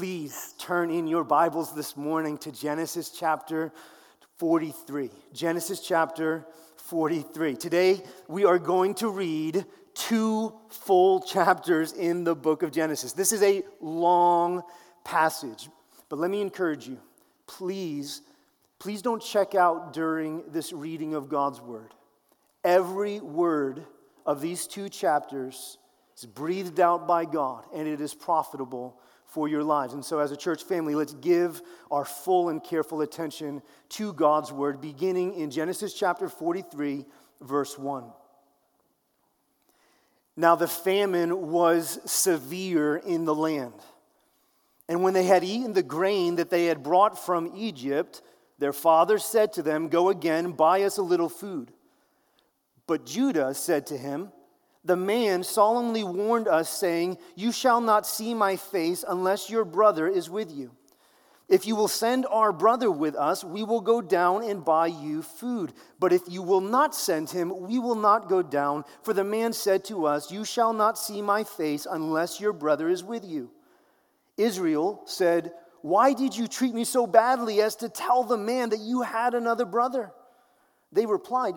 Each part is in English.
Please turn in your Bibles this morning to Genesis chapter 43. Genesis chapter 43. Today we are going to read two full chapters in the book of Genesis. This is a long passage, but let me encourage you. Please, please don't check out during this reading of God's word. Every word of these two chapters is breathed out by God and it is profitable for your lives. And so, as a church family, let's give our full and careful attention to God's word, beginning in Genesis chapter 43, verse 1. Now, the famine was severe in the land. And when they had eaten the grain that they had brought from Egypt, their father said to them, Go again, buy us a little food. But Judah said to him, the man solemnly warned us, saying, You shall not see my face unless your brother is with you. If you will send our brother with us, we will go down and buy you food. But if you will not send him, we will not go down. For the man said to us, You shall not see my face unless your brother is with you. Israel said, Why did you treat me so badly as to tell the man that you had another brother? They replied,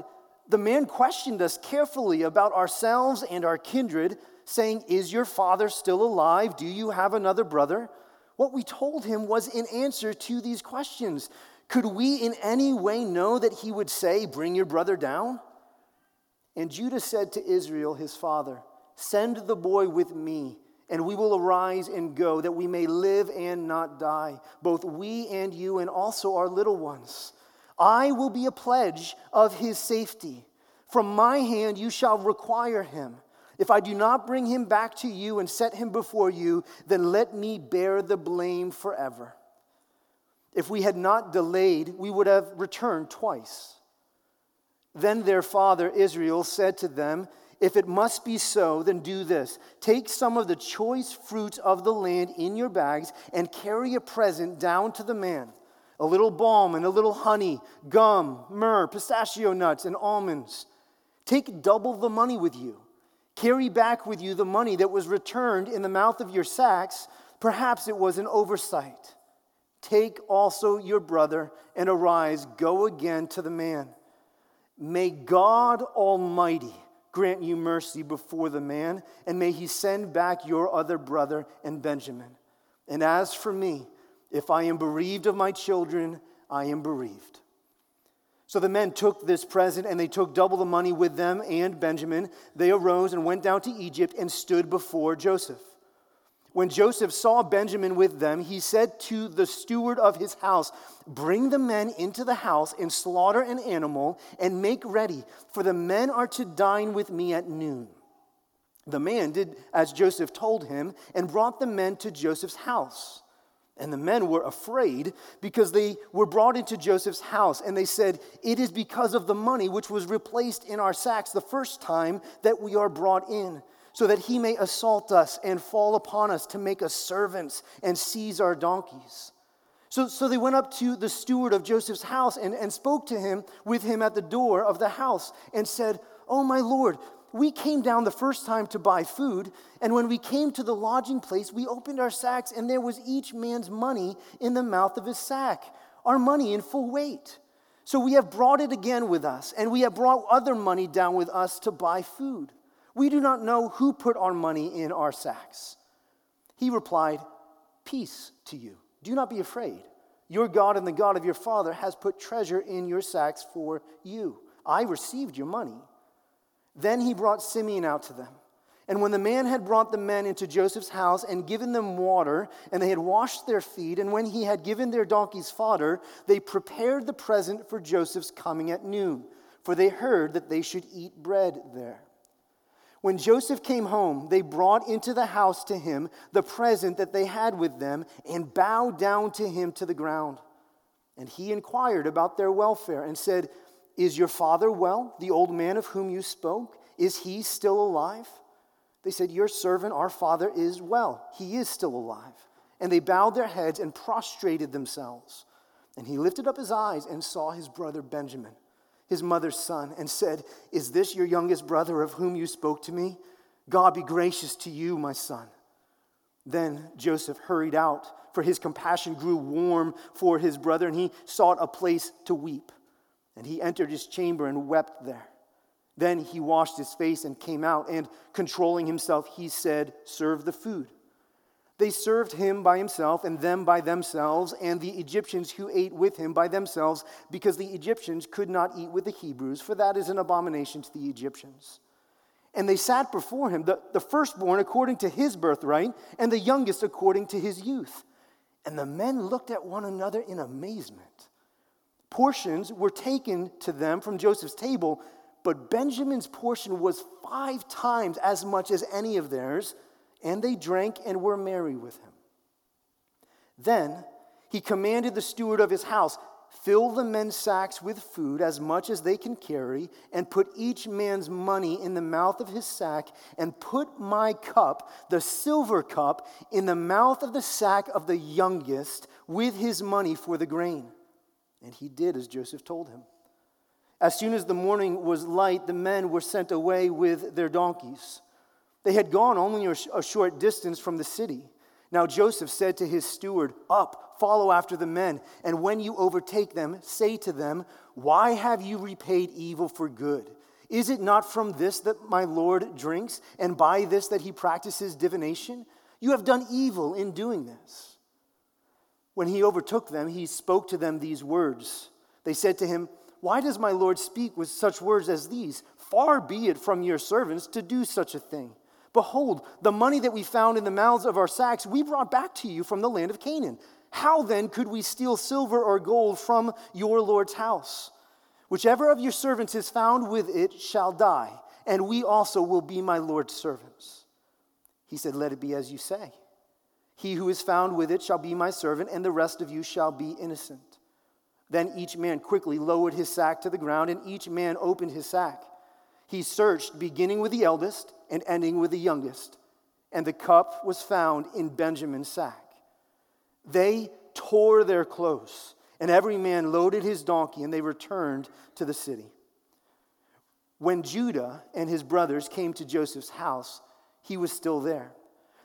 the man questioned us carefully about ourselves and our kindred, saying, Is your father still alive? Do you have another brother? What we told him was in answer to these questions. Could we in any way know that he would say, Bring your brother down? And Judah said to Israel, his father, Send the boy with me, and we will arise and go, that we may live and not die, both we and you, and also our little ones. I will be a pledge of his safety. From my hand you shall require him. If I do not bring him back to you and set him before you, then let me bear the blame forever. If we had not delayed, we would have returned twice. Then their father Israel said to them, If it must be so, then do this take some of the choice fruits of the land in your bags and carry a present down to the man a little balm and a little honey, gum, myrrh, pistachio nuts, and almonds. Take double the money with you. Carry back with you the money that was returned in the mouth of your sacks. Perhaps it was an oversight. Take also your brother and arise, go again to the man. May God Almighty grant you mercy before the man, and may he send back your other brother and Benjamin. And as for me, if I am bereaved of my children, I am bereaved. So the men took this present and they took double the money with them and Benjamin. They arose and went down to Egypt and stood before Joseph. When Joseph saw Benjamin with them, he said to the steward of his house, Bring the men into the house and slaughter an animal and make ready, for the men are to dine with me at noon. The man did as Joseph told him and brought the men to Joseph's house. And the men were afraid because they were brought into Joseph's house, and they said, It is because of the money which was replaced in our sacks the first time that we are brought in, so that he may assault us and fall upon us to make us servants and seize our donkeys. So, so they went up to the steward of Joseph's house and, and spoke to him with him at the door of the house and said, Oh, my Lord, we came down the first time to buy food, and when we came to the lodging place, we opened our sacks, and there was each man's money in the mouth of his sack, our money in full weight. So we have brought it again with us, and we have brought other money down with us to buy food. We do not know who put our money in our sacks. He replied, Peace to you. Do not be afraid. Your God and the God of your father has put treasure in your sacks for you. I received your money. Then he brought Simeon out to them. And when the man had brought the men into Joseph's house and given them water, and they had washed their feet, and when he had given their donkeys fodder, they prepared the present for Joseph's coming at noon, for they heard that they should eat bread there. When Joseph came home, they brought into the house to him the present that they had with them and bowed down to him to the ground. And he inquired about their welfare and said, is your father well, the old man of whom you spoke? Is he still alive? They said, Your servant, our father, is well. He is still alive. And they bowed their heads and prostrated themselves. And he lifted up his eyes and saw his brother Benjamin, his mother's son, and said, Is this your youngest brother of whom you spoke to me? God be gracious to you, my son. Then Joseph hurried out, for his compassion grew warm for his brother, and he sought a place to weep. And he entered his chamber and wept there. Then he washed his face and came out, and controlling himself, he said, Serve the food. They served him by himself, and them by themselves, and the Egyptians who ate with him by themselves, because the Egyptians could not eat with the Hebrews, for that is an abomination to the Egyptians. And they sat before him, the, the firstborn according to his birthright, and the youngest according to his youth. And the men looked at one another in amazement. Portions were taken to them from Joseph's table, but Benjamin's portion was five times as much as any of theirs, and they drank and were merry with him. Then he commanded the steward of his house Fill the men's sacks with food, as much as they can carry, and put each man's money in the mouth of his sack, and put my cup, the silver cup, in the mouth of the sack of the youngest, with his money for the grain. And he did as Joseph told him. As soon as the morning was light, the men were sent away with their donkeys. They had gone only a short distance from the city. Now Joseph said to his steward, Up, follow after the men, and when you overtake them, say to them, Why have you repaid evil for good? Is it not from this that my Lord drinks, and by this that he practices divination? You have done evil in doing this. When he overtook them, he spoke to them these words. They said to him, Why does my Lord speak with such words as these? Far be it from your servants to do such a thing. Behold, the money that we found in the mouths of our sacks we brought back to you from the land of Canaan. How then could we steal silver or gold from your Lord's house? Whichever of your servants is found with it shall die, and we also will be my Lord's servants. He said, Let it be as you say. He who is found with it shall be my servant, and the rest of you shall be innocent. Then each man quickly lowered his sack to the ground, and each man opened his sack. He searched, beginning with the eldest and ending with the youngest, and the cup was found in Benjamin's sack. They tore their clothes, and every man loaded his donkey, and they returned to the city. When Judah and his brothers came to Joseph's house, he was still there.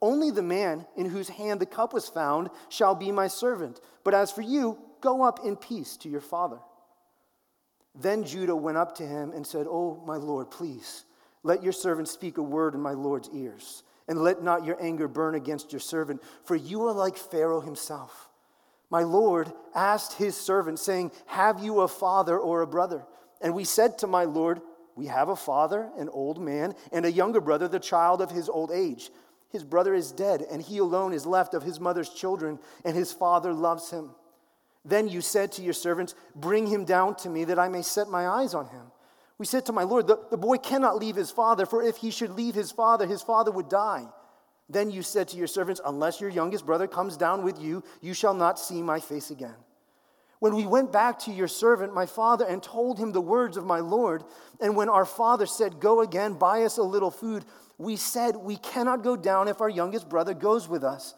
Only the man in whose hand the cup was found shall be my servant. But as for you, go up in peace to your father. Then Judah went up to him and said, Oh, my Lord, please let your servant speak a word in my Lord's ears, and let not your anger burn against your servant, for you are like Pharaoh himself. My Lord asked his servant, saying, Have you a father or a brother? And we said to my Lord, We have a father, an old man, and a younger brother, the child of his old age. His brother is dead, and he alone is left of his mother's children, and his father loves him. Then you said to your servants, Bring him down to me, that I may set my eyes on him. We said to my Lord, the, the boy cannot leave his father, for if he should leave his father, his father would die. Then you said to your servants, Unless your youngest brother comes down with you, you shall not see my face again. When we went back to your servant, my father, and told him the words of my Lord, and when our father said, Go again, buy us a little food, we said, We cannot go down if our youngest brother goes with us.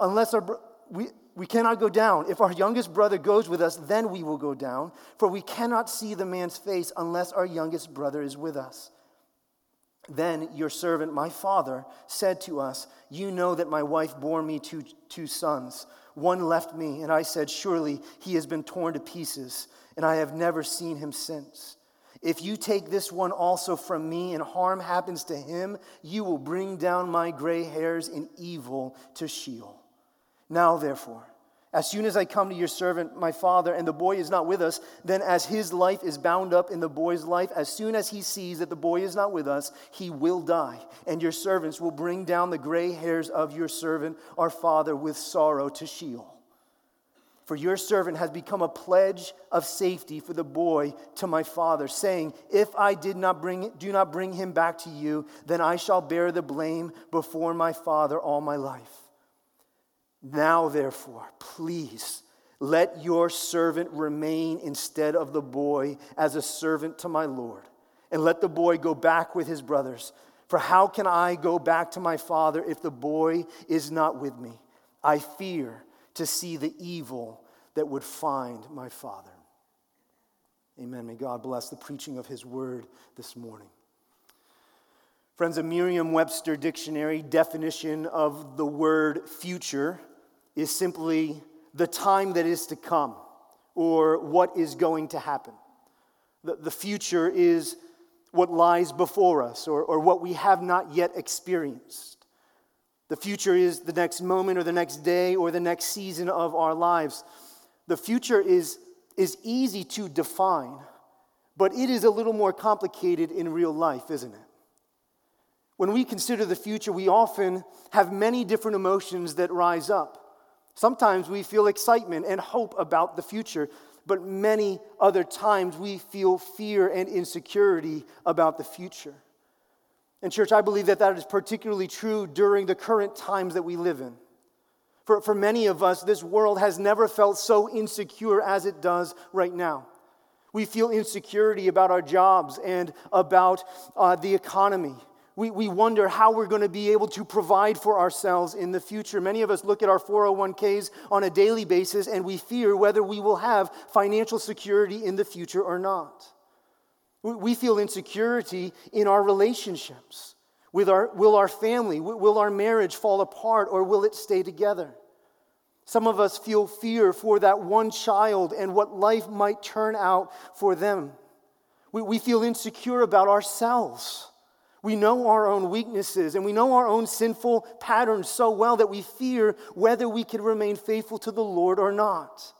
Unless our, we, we cannot go down. If our youngest brother goes with us, then we will go down, for we cannot see the man's face unless our youngest brother is with us. Then your servant, my father, said to us, You know that my wife bore me two, two sons. One left me, and I said, Surely he has been torn to pieces, and I have never seen him since. If you take this one also from me, and harm happens to him, you will bring down my gray hairs in evil to Sheol. Now, therefore, as soon as I come to your servant, my father, and the boy is not with us, then as his life is bound up in the boy's life, as soon as he sees that the boy is not with us, he will die. And your servants will bring down the gray hairs of your servant, our father, with sorrow to Sheol. For your servant has become a pledge of safety for the boy to my father, saying, If I did not bring, do not bring him back to you, then I shall bear the blame before my father all my life. Now, therefore, please let your servant remain instead of the boy as a servant to my Lord, and let the boy go back with his brothers. For how can I go back to my father if the boy is not with me? I fear to see the evil that would find my father. Amen. May God bless the preaching of his word this morning. Friends, a Merriam Webster dictionary definition of the word future is simply the time that is to come or what is going to happen. The, the future is what lies before us or, or what we have not yet experienced. The future is the next moment or the next day or the next season of our lives. The future is, is easy to define, but it is a little more complicated in real life, isn't it? When we consider the future, we often have many different emotions that rise up. Sometimes we feel excitement and hope about the future, but many other times we feel fear and insecurity about the future. And, church, I believe that that is particularly true during the current times that we live in. For, for many of us, this world has never felt so insecure as it does right now. We feel insecurity about our jobs and about uh, the economy we, we wonder how we're going to be able to provide for ourselves in the future. Many of us look at our 401ks on a daily basis and we fear whether we will have financial security in the future or not. We feel insecurity in our relationships. With our, will our family, will our marriage fall apart or will it stay together? Some of us feel fear for that one child and what life might turn out for them. We, we feel insecure about ourselves. We know our own weaknesses and we know our own sinful patterns so well that we fear whether we can remain faithful to the Lord or not.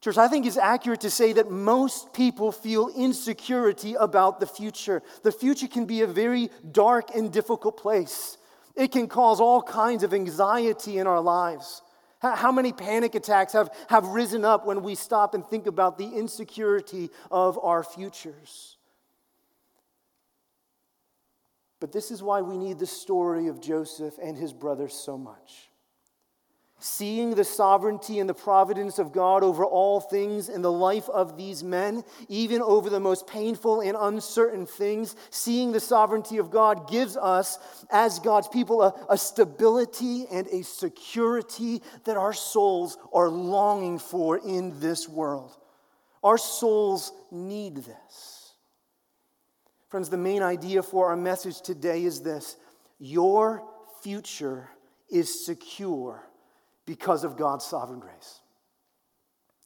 Church, I think it's accurate to say that most people feel insecurity about the future. The future can be a very dark and difficult place. It can cause all kinds of anxiety in our lives. How many panic attacks have, have risen up when we stop and think about the insecurity of our futures? But this is why we need the story of Joseph and his brothers so much. Seeing the sovereignty and the providence of God over all things in the life of these men, even over the most painful and uncertain things, seeing the sovereignty of God gives us, as God's people, a, a stability and a security that our souls are longing for in this world. Our souls need this. Friends, the main idea for our message today is this your future is secure because of God's sovereign grace.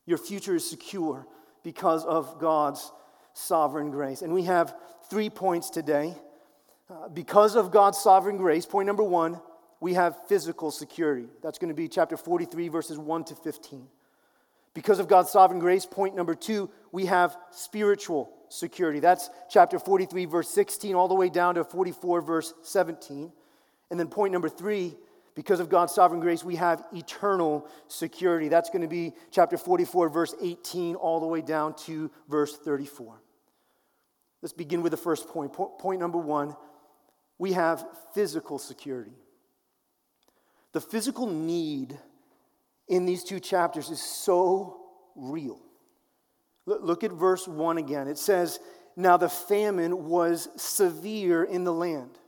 Your future is secure because of God's sovereign grace. And we have three points today. Uh, because of God's sovereign grace, point number one, we have physical security. That's going to be chapter 43, verses 1 to 15. Because of God's sovereign grace, point number two, we have spiritual security. That's chapter 43, verse 16, all the way down to 44, verse 17. And then point number three, because of God's sovereign grace, we have eternal security. That's going to be chapter 44, verse 18, all the way down to verse 34. Let's begin with the first point. Point number one we have physical security. The physical need in these two chapters is so real. Look at verse 1 again. It says, Now the famine was severe in the land.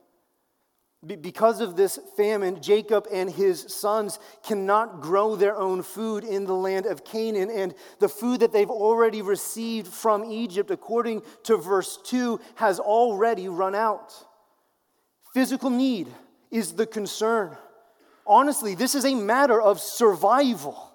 Because of this famine, Jacob and his sons cannot grow their own food in the land of Canaan. And the food that they've already received from Egypt, according to verse 2, has already run out. Physical need is the concern. Honestly, this is a matter of survival.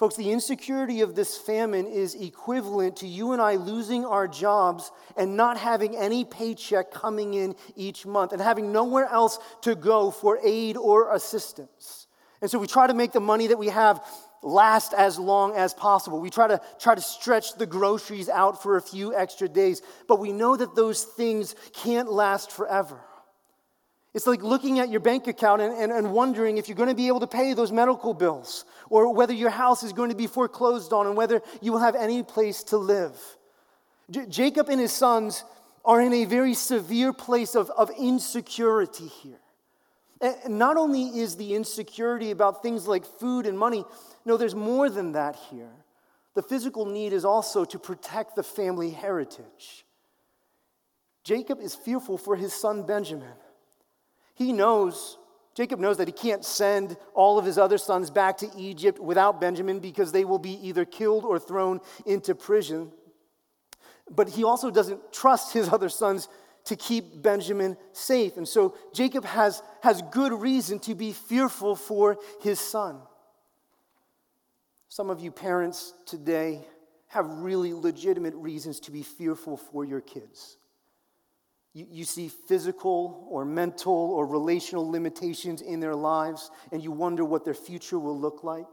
Folks, the insecurity of this famine is equivalent to you and I losing our jobs and not having any paycheck coming in each month and having nowhere else to go for aid or assistance. And so we try to make the money that we have last as long as possible. We try to try to stretch the groceries out for a few extra days, but we know that those things can't last forever. It's like looking at your bank account and, and, and, wondering if you're going to be able to pay those medical bills, or whether your house is going to be foreclosed on, and whether you will have any place to live. J- Jacob and his sons are in a very severe place of, of insecurity here. And not only is the insecurity about things like food and money, no, there's more than that here. The physical need is also to protect the family heritage. Jacob is fearful for his son Benjamin. He knows, Jacob knows that he can't send all of his other sons back to Egypt without Benjamin because they will be either killed or thrown into prison. But he also doesn't trust his other sons to keep Benjamin safe. And so Jacob has, has good reason to be fearful for his son. Some of you parents today have really legitimate reasons to be fearful for your kids. You, you see physical or mental or relational limitations in their lives, and you wonder what their future will look like.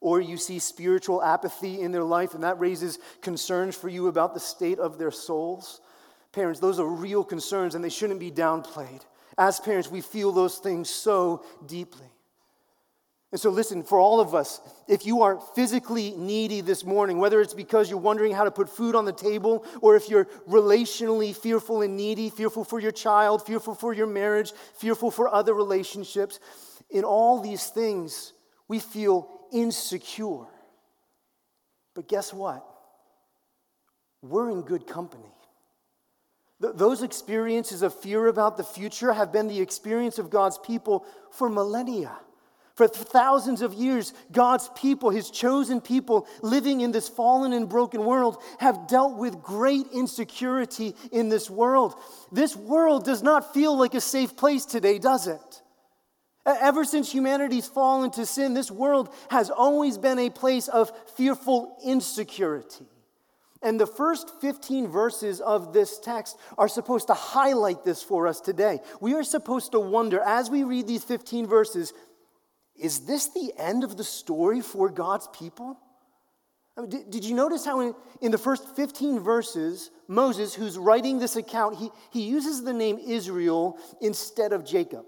Or you see spiritual apathy in their life, and that raises concerns for you about the state of their souls. Parents, those are real concerns and they shouldn't be downplayed. As parents, we feel those things so deeply. And so, listen, for all of us, if you are physically needy this morning, whether it's because you're wondering how to put food on the table, or if you're relationally fearful and needy, fearful for your child, fearful for your marriage, fearful for other relationships, in all these things, we feel insecure. But guess what? We're in good company. Those experiences of fear about the future have been the experience of God's people for millennia. For thousands of years, God's people, his chosen people living in this fallen and broken world, have dealt with great insecurity in this world. This world does not feel like a safe place today, does it? Ever since humanity's fallen to sin, this world has always been a place of fearful insecurity. And the first 15 verses of this text are supposed to highlight this for us today. We are supposed to wonder, as we read these 15 verses, is this the end of the story for God's people? I mean, did, did, you notice how in, in the first 15 verses, Moses, who's writing this account, he, he uses the name Israel instead of Jacob?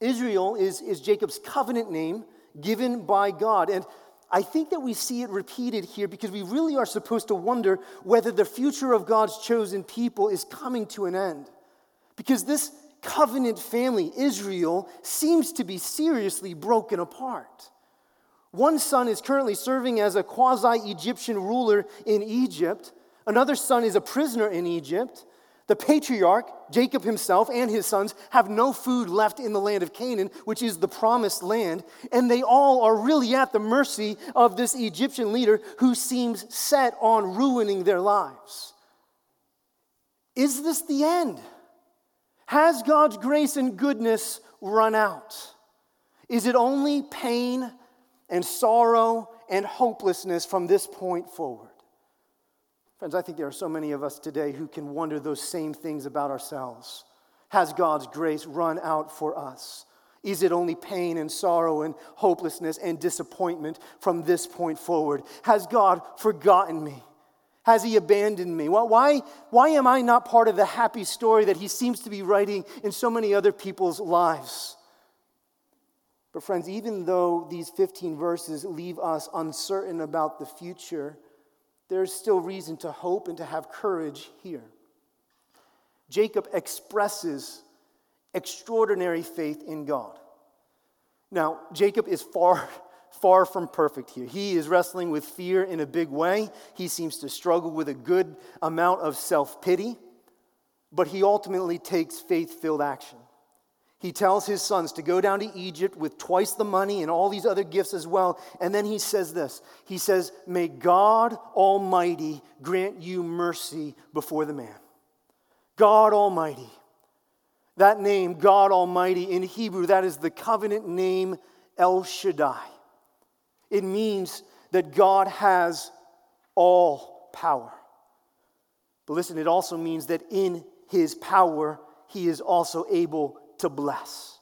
Israel is, is Jacob's covenant name given by God. And I think that we see it repeated here because we really are supposed to wonder whether the future of God's chosen people is coming to an end. Because this covenant family, Israel, seems to be seriously broken apart. One son is currently serving as a quasi Egyptian ruler in Egypt, another son is a prisoner in Egypt. The patriarch, Jacob himself, and his sons have no food left in the land of Canaan, which is the promised land, and they all are really at the mercy of this Egyptian leader who seems set on ruining their lives. Is this the end? Has God's grace and goodness run out? Is it only pain and sorrow and hopelessness from this point forward? Friends, I think there are so many of us today who can wonder those same things about ourselves. Has God's grace run out for us? Is it only pain and sorrow and hopelessness and disappointment from this point forward? Has God forgotten me? Has he abandoned me? Why, why am I not part of the happy story that he seems to be writing in so many other people's lives? But, friends, even though these 15 verses leave us uncertain about the future, there's still reason to hope and to have courage here. Jacob expresses extraordinary faith in God. Now, Jacob is far far from perfect here. He is wrestling with fear in a big way. He seems to struggle with a good amount of self pity, but he ultimately takes faith filled action. He tells his sons to go down to Egypt with twice the money and all these other gifts as well. And then he says this He says, May God Almighty grant you mercy before the man. God Almighty. That name, God Almighty, in Hebrew, that is the covenant name El Shaddai. It means that God has all power. But listen, it also means that in his power, he is also able to bless.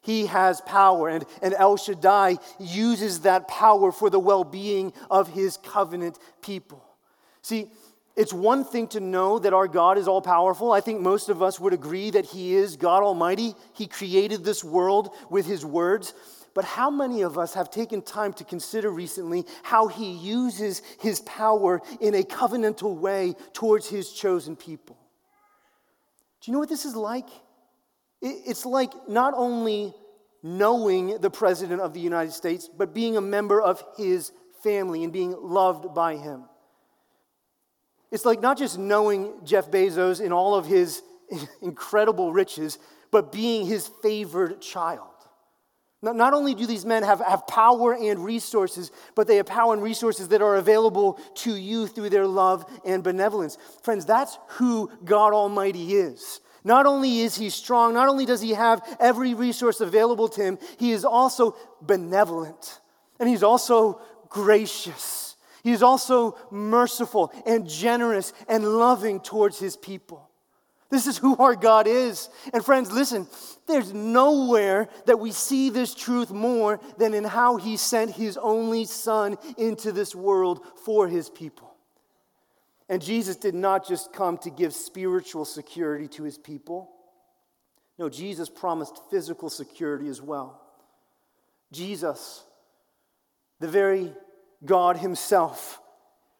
He has power, and, and El Shaddai uses that power for the well being of his covenant people. See, it's one thing to know that our God is all powerful. I think most of us would agree that He is God Almighty. He created this world with His words. But how many of us have taken time to consider recently how he uses his power in a covenantal way towards his chosen people? Do you know what this is like? It's like not only knowing the President of the United States, but being a member of his family and being loved by him. It's like not just knowing Jeff Bezos in all of his incredible riches, but being his favored child. Not only do these men have, have power and resources, but they have power and resources that are available to you through their love and benevolence. Friends, that's who God Almighty is. Not only is he strong, not only does he have every resource available to him, he is also benevolent and he's also gracious. He's also merciful and generous and loving towards his people. This is who our God is. And friends, listen, there's nowhere that we see this truth more than in how he sent his only son into this world for his people. And Jesus did not just come to give spiritual security to his people. No, Jesus promised physical security as well. Jesus, the very God himself,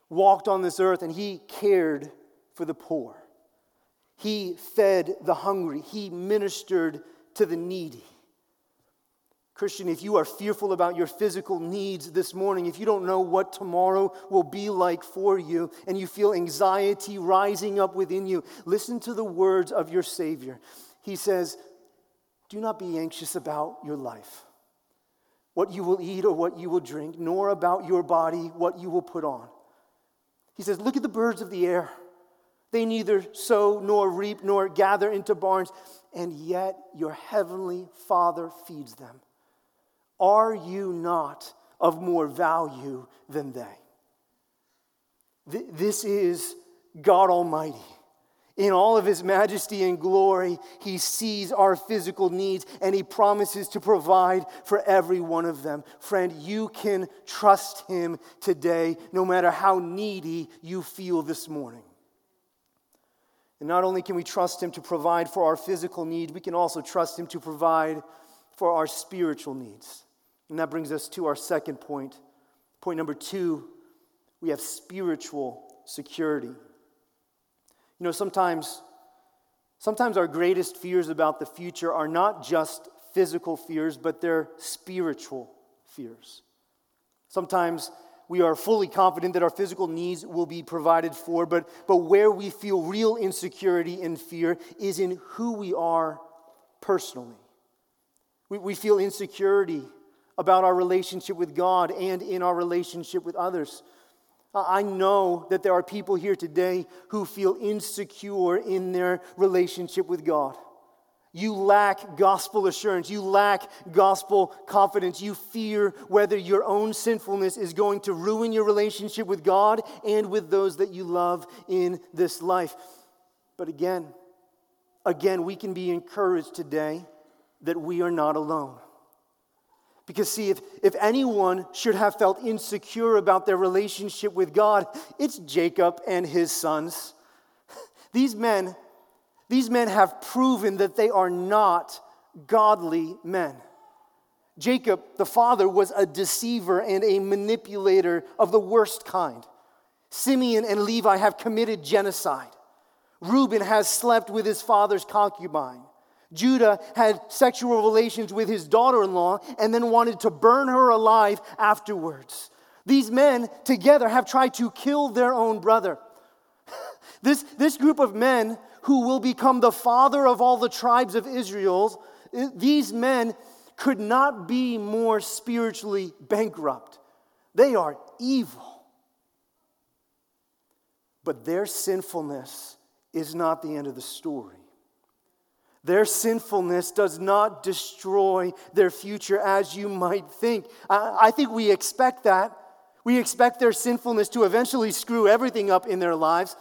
walked on this earth and he cared for the poor. He fed the hungry. He ministered to the needy. Christian, if you are fearful about your physical needs this morning, if you don't know what tomorrow will be like for you, and you feel anxiety rising up within you, listen to the words of your Savior. He says, Do not be anxious about your life, what you will eat or what you will drink, nor about your body, what you will put on. He says, Look at the birds of the air. They neither sow nor reap nor gather into barns, and yet your heavenly Father feeds them. Are you not of more value than they? This is God Almighty. In all of his majesty and glory, he sees our physical needs and he promises to provide for every one of them. Friend, you can trust him today, no matter how needy you feel this morning. And not only can we trust Him to provide for our physical needs, we can also trust Him to provide for our spiritual needs. And that brings us to our second point. Point number two we have spiritual security. You know, sometimes, sometimes our greatest fears about the future are not just physical fears, but they're spiritual fears. Sometimes we are fully confident that our physical needs will be provided for, but, but where we feel real insecurity and fear is in who we are personally. We, we feel insecurity about our relationship with God and in our relationship with others. I know that there are people here today who feel insecure in their relationship with God. You lack gospel assurance. You lack gospel confidence. You fear whether your own sinfulness is going to ruin your relationship with God and with those that you love in this life. But again, again, we can be encouraged today that we are not alone. Because, see, if, if anyone should have felt insecure about their relationship with God, it's Jacob and his sons. These men these men have proven that they are not godly men. Jacob, the father, was a deceiver and a manipulator of the worst kind. Simeon and Levi have committed genocide. Reuben has slept with his father's concubine. Judah had sexual relations with his daughter in law and then wanted to burn her alive afterwards. These men together have tried to kill their own brother. This, this group of men who will become the father of all the tribes of Israel, these men could not be more spiritually bankrupt. They are evil. But their sinfulness is not the end of the story. Their sinfulness does not destroy their future as you might think. I, think we expect that. We expect their sinfulness to eventually screw everything up in their lives.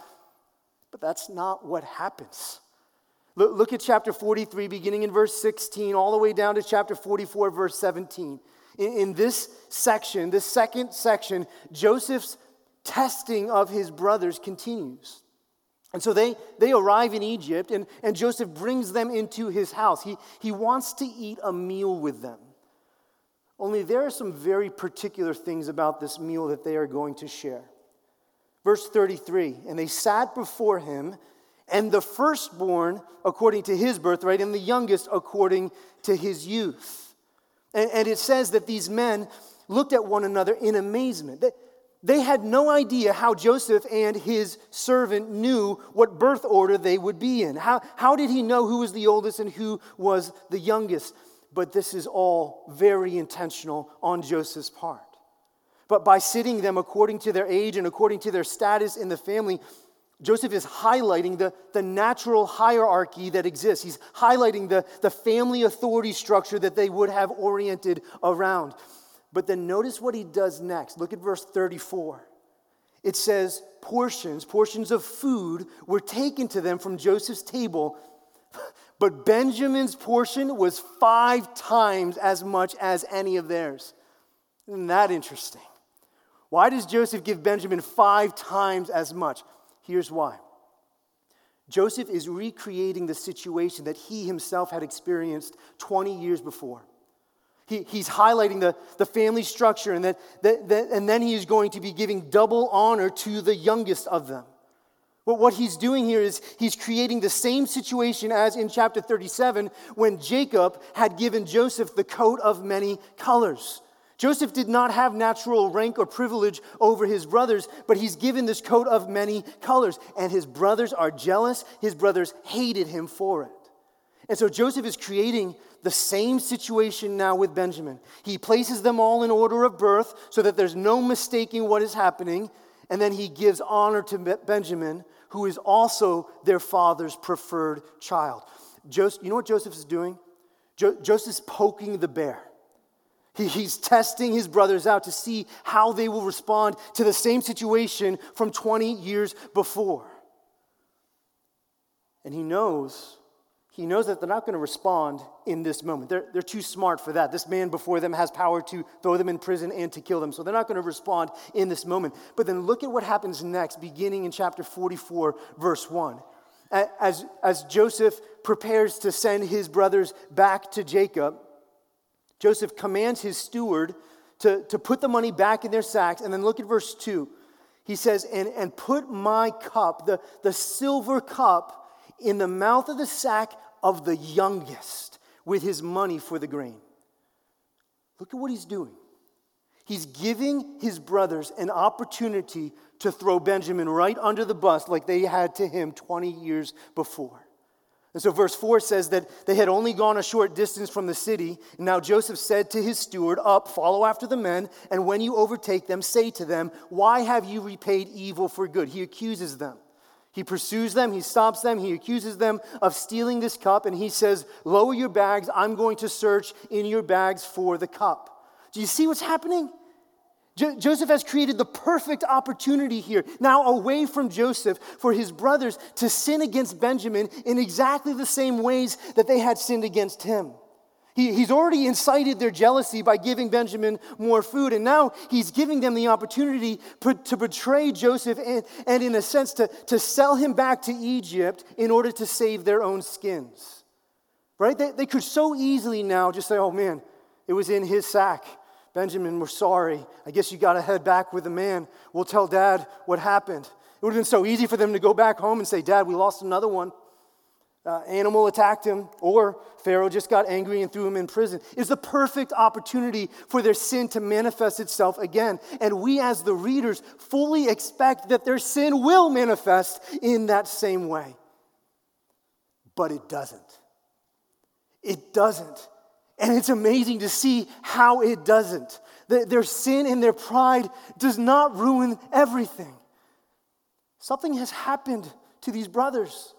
But that's not what happens. Look, at chapter 43, beginning in verse 16, all the way down to chapter 44, verse 17. In, this section, this second section, Joseph's testing of his brothers continues. And so they, they arrive in Egypt, and, and Joseph brings them into his house. He, he wants to eat a meal with them. Only there are some very particular things about this meal that they are going to share. Verse 33 And they sat before him, and the firstborn according to his birthright, and the youngest according to his youth. And, and it says that these men looked at one another in amazement. They, they had no idea how Joseph and his servant knew what birth order they would be in. How, how did he know who was the oldest and who was the youngest? But this is all very intentional on Joseph's part. But by sitting them according to their age and according to their status in the family, Joseph is highlighting the, the natural hierarchy that exists. He's highlighting the, the family authority structure that they would have oriented around. But then notice what he does next. Look at verse 34. It says, Portions, portions of food were taken to them from Joseph's table, but Benjamin's portion was five times as much as any of theirs. Isn't that interesting? Why does Joseph give Benjamin five times as much? Here's why. Joseph is recreating the situation that he himself had experienced 20 years before. He, he's highlighting the, the family structure, and, that, that, that, and then he is going to be giving double honor to the youngest of them. But what he's doing here is he's creating the same situation as in chapter 37 when Jacob had given Joseph the coat of many colors. Joseph did not have natural rank or privilege over his brothers, but he's given this coat of many colors. And his brothers are jealous. His brothers hated him for it. And so Joseph is creating the same situation now with Benjamin. He places them all in order of birth so that there's no mistaking what is happening. And then he gives honor to Benjamin, who is also their father's preferred child. Joseph, you know what Joseph is doing? Jo- Joseph's poking the bear. He, he's testing his brothers out to see how they will respond to the same situation from 20 years before. And he knows, he knows that they're not going to respond in this moment. They're, they're too smart for that. This man before them has power to throw them in prison and to kill them. So they're not going to respond in this moment. But then look at what happens next, beginning in chapter 44, verse 1. As, as Joseph prepares to send his brothers back to Jacob, Joseph commands his steward to, to put the money back in their sacks. And then look at verse 2. He says, And, and put my cup, the, the silver cup, in the mouth of the sack of the youngest with his money for the grain. Look at what he's doing. He's giving his brothers an opportunity to throw Benjamin right under the bus like they had to him 20 years before. And so, verse 4 says that they had only gone a short distance from the city. And now Joseph said to his steward, Up, follow after the men, and when you overtake them, say to them, Why have you repaid evil for good? He accuses them. He pursues them, he stops them, he accuses them of stealing this cup, and he says, Lower your bags, I'm going to search in your bags for the cup. Do you see what's happening? Jo- Joseph has created the perfect opportunity here, now away from Joseph, for his brothers to sin against Benjamin in exactly the same ways that they had sinned against him. He, he's already incited their jealousy by giving Benjamin more food, and now he's giving them the opportunity to betray Joseph and, and in a sense, to, to sell him back to Egypt in order to save their own skins. Right? They, they could so easily now just say, oh man, it was in his sack. Benjamin, we're sorry. I guess you got to head back with the man. We'll tell dad what happened. It would have been so easy for them to go back home and say, Dad, we lost another one. Uh, animal attacked him, or Pharaoh just got angry and threw him in prison. It's the perfect opportunity for their sin to manifest itself again. And we, as the readers, fully expect that their sin will manifest in that same way. But it doesn't. It doesn't. And it's amazing to see how it doesn't. Their sin and their pride does not ruin everything. Something has happened to these brothers.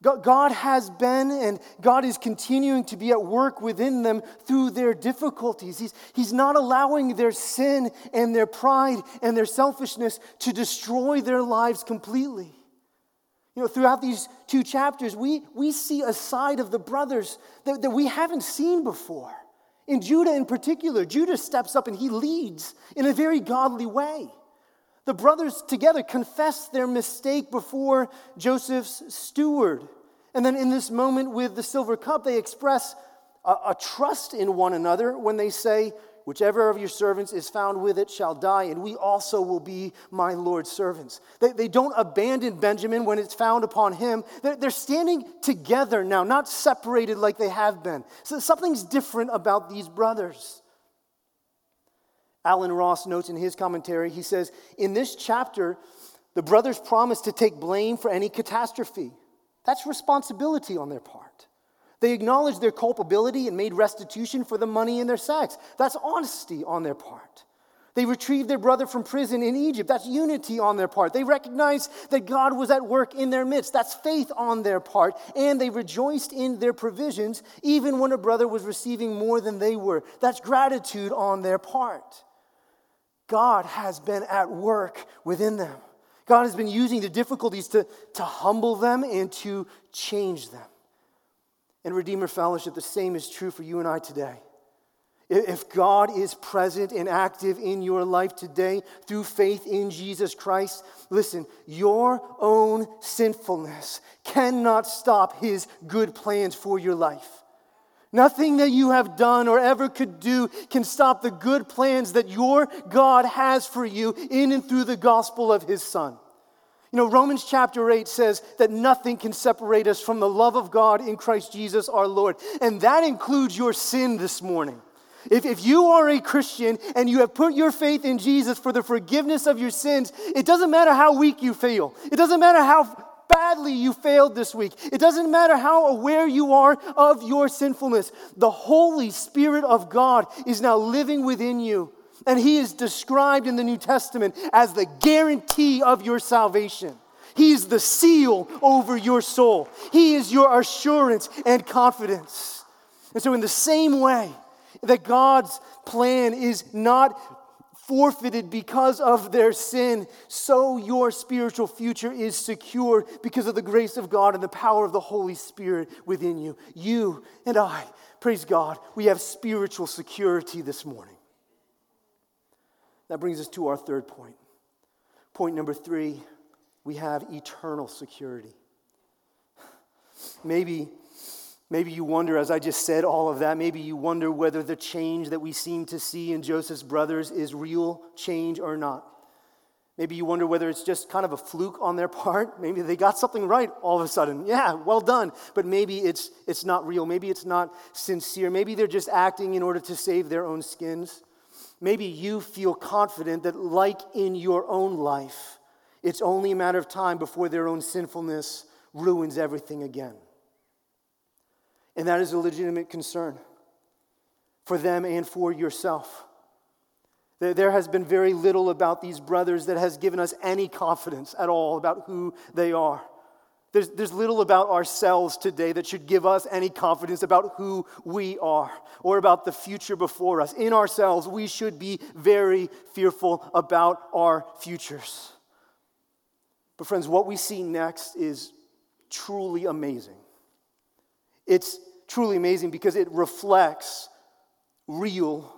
God has been and God is continuing to be at work within them through their difficulties. He's, he's not allowing their sin and their pride and their selfishness to destroy their lives completely. You know, throughout these two chapters, we, we see a side of the brothers that, that we haven't seen before. In Judah, in particular, Judah steps up and he leads in a very godly way. The brothers together confess their mistake before Joseph's steward. And then in this moment with the silver cup, they express a, a trust in one another when they say, Whichever of your servants is found with it shall die, and we also will be my Lord's servants. They, they don't abandon Benjamin when it's found upon him. They're, they're standing together now, not separated like they have been. So something's different about these brothers. Allen Ross notes in his commentary, he says, In this chapter, the brothers promise to take blame for any catastrophe. That's responsibility on their part. They acknowledged their culpability and made restitution for the money in their sacks. That's honesty on their part. They retrieved their brother from prison in Egypt. That's unity on their part. They recognized that God was at work in their midst. That's faith on their part. And they rejoiced in their provisions, even when a brother was receiving more than they were. That's gratitude on their part. God has been at work within them. God has been using the difficulties to, to humble them and to change them and Redeemer Fellowship, the same is true for you and I today. If God is present and active in your life today through faith in Jesus Christ, listen, your own sinfulness cannot stop his good plans for your life. Nothing that you have done or ever could do can stop the good plans that your God has for you in and through the gospel of his Son. You know, Romans chapter 8 says that nothing can separate us from the love of God in Christ Jesus our Lord. And that includes your sin this morning. If, if you are a Christian and you have put your faith in Jesus for the forgiveness of your sins, it doesn't matter how weak you feel. It doesn't matter how badly you failed this week. It doesn't matter how aware you are of your sinfulness. The Holy Spirit of God is now living within you and he is described in the New Testament as the guarantee of your salvation. He is the seal over your soul. He is your assurance and confidence. And so, in the same way that God's plan is not forfeited because of their sin, so your spiritual future is secured because of the grace of God and the power of the Holy Spirit within you. You and I, praise God, we have spiritual security this morning. That brings us to our third point. Point number three we have eternal security. Maybe, maybe you wonder, as I just said all of that, maybe you wonder whether the change that we seem to see in Joseph's brothers is real change or not. Maybe you wonder whether it's just kind of a fluke on their part. Maybe they got something right all of a sudden. Yeah, well done. But maybe it's, it's not real. Maybe it's not sincere. Maybe they're just acting in order to save their own skins. Maybe you feel confident that, like in your own life, it's only a matter of time before their own sinfulness ruins everything again. And that is a legitimate concern for them and for yourself. There has been very little about these brothers that has given us any confidence at all about who they are. There's, there's little about ourselves today that should give us any confidence about who we are or about the future before us. In ourselves, we should be very fearful about our futures. But, friends, what we see next is truly amazing. It's truly amazing because it reflects real,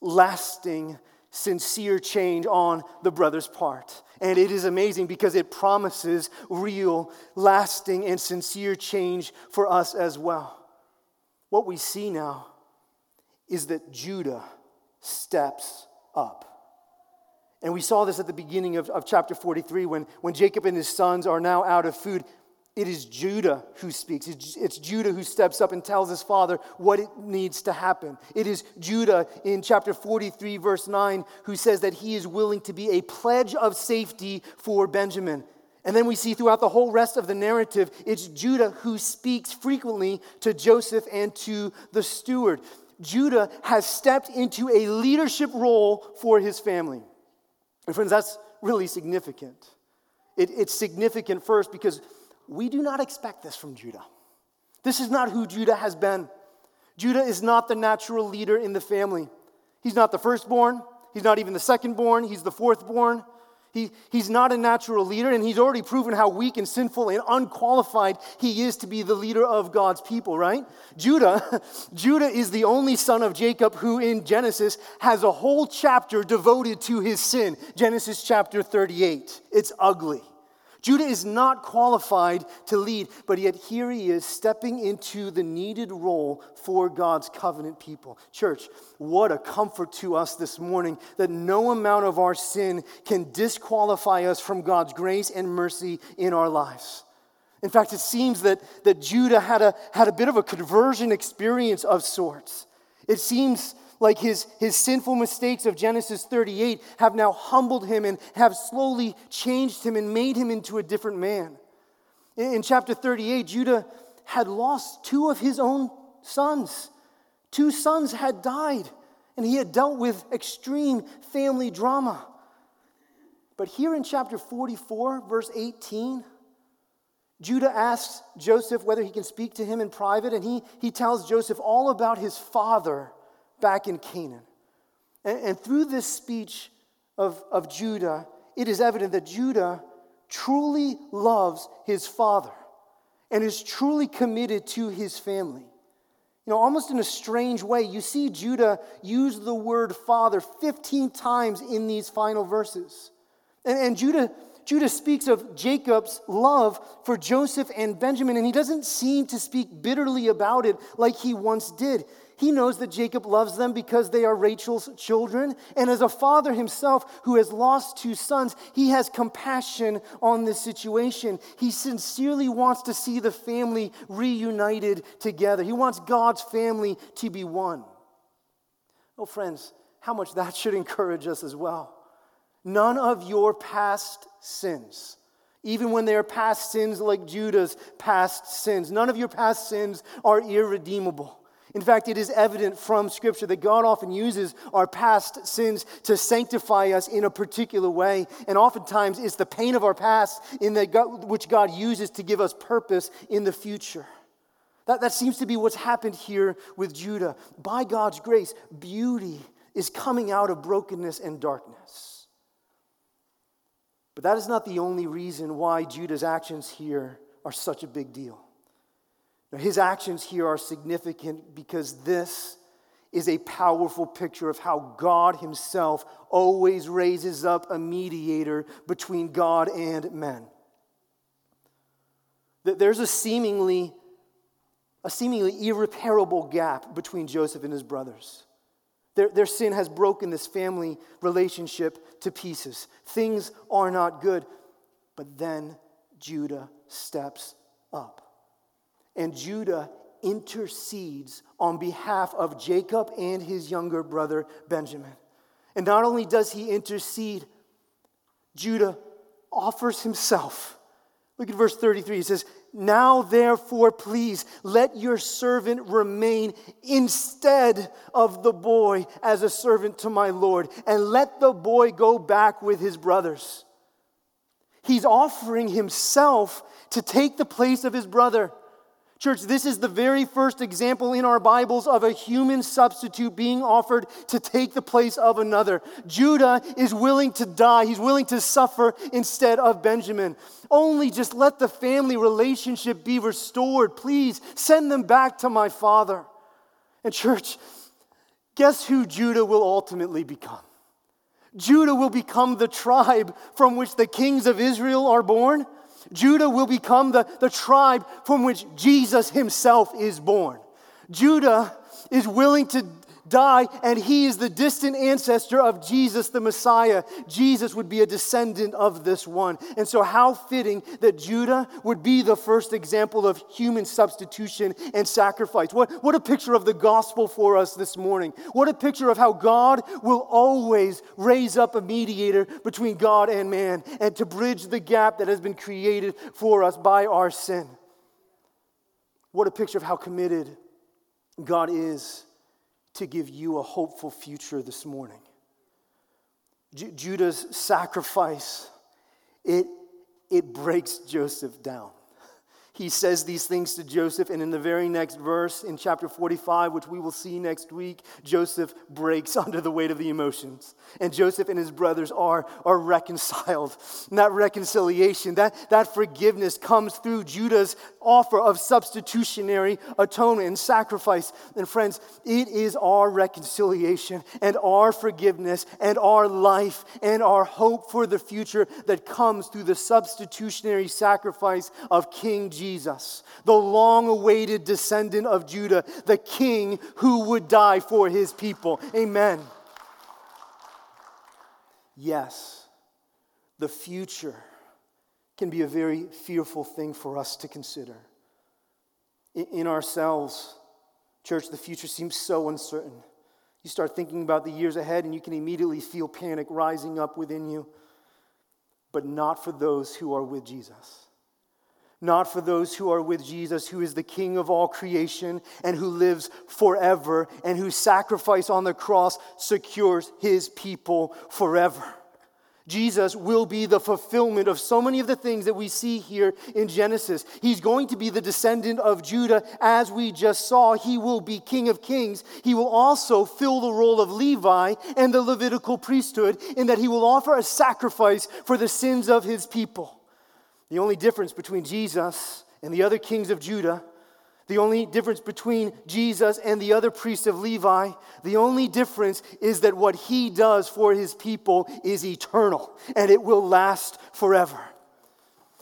lasting, sincere change on the brother's part. And it is amazing because it promises real, lasting, and sincere change for us as well. What we see now is that Judah steps up. And we saw this at the beginning of, of chapter 43 when, when Jacob and his sons are now out of food. It is Judah who speaks. It's, Judah who steps up and tells his father what it needs to happen. It is Judah in chapter 43, verse 9, who says that he is willing to be a pledge of safety for Benjamin. And then we see throughout the whole rest of the narrative, it's Judah who speaks frequently to Joseph and to the steward. Judah has stepped into a leadership role for his family. And friends, that's really significant. It, it's significant first because we do not expect this from Judah. This is not who Judah has been. Judah is not the natural leader in the family. He's not the firstborn, he's not even the secondborn, he's the fourthborn. He, he's not a natural leader, and he's already proven how weak and sinful and unqualified he is to be the leader of God's people, right? Judah, Judah is the only son of Jacob who in Genesis has a whole chapter devoted to his sin. Genesis chapter 38. It's ugly. Judah is not qualified to lead, but yet here he is stepping into the needed role for God's covenant people. Church, what a comfort to us this morning that no amount of our sin can disqualify us from God's grace and mercy in our lives. In fact, it seems that, that Judah had a, had a bit of a conversion experience of sorts. It seems like his, his sinful mistakes of Genesis 38 have now humbled him and have slowly changed him and made him into a different man. In, in chapter 38, Judah had lost two of his own sons. Two sons had died, and he had dealt with extreme family drama. But here in chapter 44, verse 18, Judah asks Joseph whether he can speak to him in private, and he, he tells Joseph all about his father back in Canaan. And, and through this speech of, of Judah, it is evident that Judah truly loves his father and is truly committed to his family. You know, almost in a strange way, you see Judah use the word father 15 times in these final verses. And, and Judah, Judah speaks of Jacob's love for Joseph and Benjamin, and he doesn't seem to speak bitterly about it like he once did. He knows that Jacob loves them because they are Rachel's children. And as a father himself who has lost two sons, he has compassion on this situation. He sincerely wants to see the family reunited together. He wants God's family to be one. Oh, friends, how much that should encourage us as well. None of your past sins even when they are past sins like Judah's past sins. None of your past sins are irredeemable. In fact, it is evident from Scripture that God often uses our past sins to sanctify us in a particular way. And oftentimes, it's the pain of our past in which God uses to give us purpose in the future. That, that seems to be what's happened here with Judah. By God's grace, beauty is coming out of brokenness and darkness. But that is not the only reason why Judah's actions here are such a big deal. Now, his actions here are significant because this is a powerful picture of how God Himself always raises up a mediator between God and men. That there's a seemingly a seemingly irreparable gap between Joseph and his brothers. Their, their sin has broken this family relationship to pieces. Things are not good. But then Judah steps up and Judah intercedes on behalf of Jacob and his younger brother Benjamin. And not only does he intercede, Judah offers himself. Look at verse 33. He says, Now therefore, please let your servant remain instead of the boy as a servant to my Lord, and let the boy go back with his brothers. He's offering himself to take the place of his brother. Church, this is the very first example in our Bibles of a human substitute being offered to take the place of another. Judah is willing to die, he's willing to suffer instead of Benjamin. Only just let the family relationship be restored. Please send them back to my father. And, church, guess who Judah will ultimately become? Judah will become the tribe from which the kings of Israel are born. Judah will become the, the tribe from which Jesus himself is born. Judah is willing to die, and he is the distant ancestor of Jesus the Messiah. Jesus would be a descendant of this one. And so, how fitting that Judah would be the first example of human substitution and sacrifice. What, what a picture of the gospel for us this morning. What a picture of how God will always raise up a mediator between God and man and to bridge the gap that has been created for us by our sin. What a picture of how committed God is to give you a hopeful future this morning. J- Judah's sacrifice, it, it breaks Joseph down. He says these things to Joseph, and in the very next verse, in chapter 45, which we will see next week, Joseph breaks under the weight of the emotions. And Joseph and his brothers are, are reconciled. And that reconciliation, that, that forgiveness comes through Judah's offer of substitutionary atonement and sacrifice. And friends, it is our reconciliation and our forgiveness and our life and our hope for the future that comes through the substitutionary sacrifice of King Jesus. Jesus, the long awaited descendant of Judah, the king who would die for his people. Amen. Yes, the future can be a very fearful thing for us to consider. In ourselves, church, the future seems so uncertain. You start thinking about the years ahead, and you can immediately feel panic rising up within you, but not for those who are with Jesus not for those who are with Jesus, who is the King of all creation and who lives forever, and whose sacrifice on the cross secures his people forever. Jesus will be the fulfillment of so many of the things that we see here in Genesis. He's going to be the descendant of Judah, as we just saw. He will be King of Kings. He will also fill the role of Levi and the Levitical priesthood, in that he will offer a sacrifice for the sins of his people. The only difference between Jesus and the other kings of Judah, the only difference between Jesus and the other priests of Levi, the only difference is that what he does for his people is eternal and it will last forever.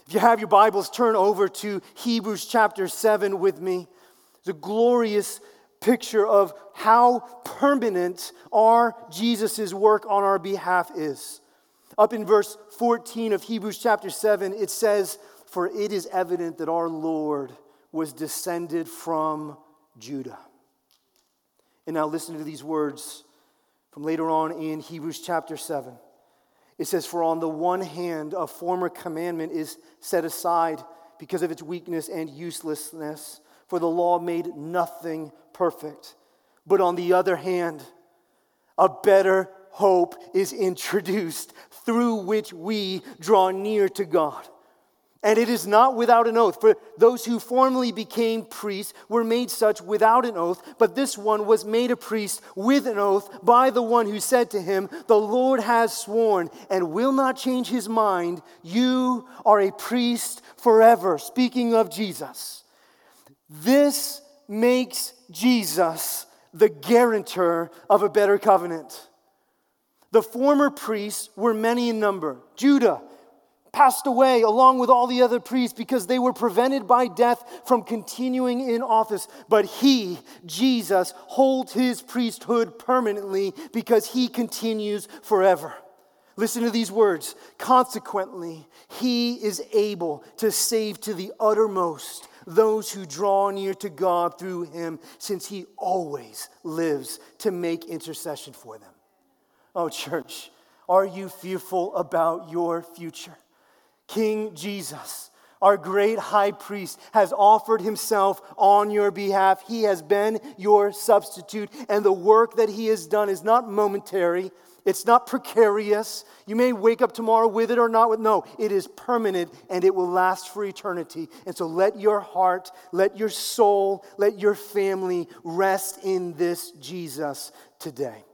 If you have your Bibles, turn over to Hebrews chapter 7 with me. A glorious picture of how permanent our Jesus' work on our behalf is. Up in verse 14 of Hebrews chapter 7, it says, For it is evident that our Lord was descended from Judah. And now listen to these words from later on in Hebrews chapter 7. It says, For on the one hand, a former commandment is set aside because of its weakness and uselessness, for the law made nothing perfect. But on the other hand, a better hope is introduced through which we draw near to God. And it is not without an oath, for those who formerly became priests were made such without an oath, but this one was made a priest with an oath by the one who said to him, The Lord has sworn and will not change his mind. You are a priest forever. Speaking of Jesus, this makes Jesus the guarantor of a better covenant. The former priests were many in number. Judah passed away along with all the other priests because they were prevented by death from continuing in office. But he, Jesus, holds his priesthood permanently because he continues forever. Listen to these words. Consequently, he is able to save to the uttermost those who draw near to God through him, since he always lives to make intercession for them. Oh, church, are you fearful about your future? King Jesus, our great high priest, has offered himself on your behalf. He has been your substitute, and the work that he has done is not momentary. It's not precarious. You may wake up tomorrow with it or not with no, it is permanent and it will last for eternity. And so let your heart, let your soul, let your family rest in this Jesus today.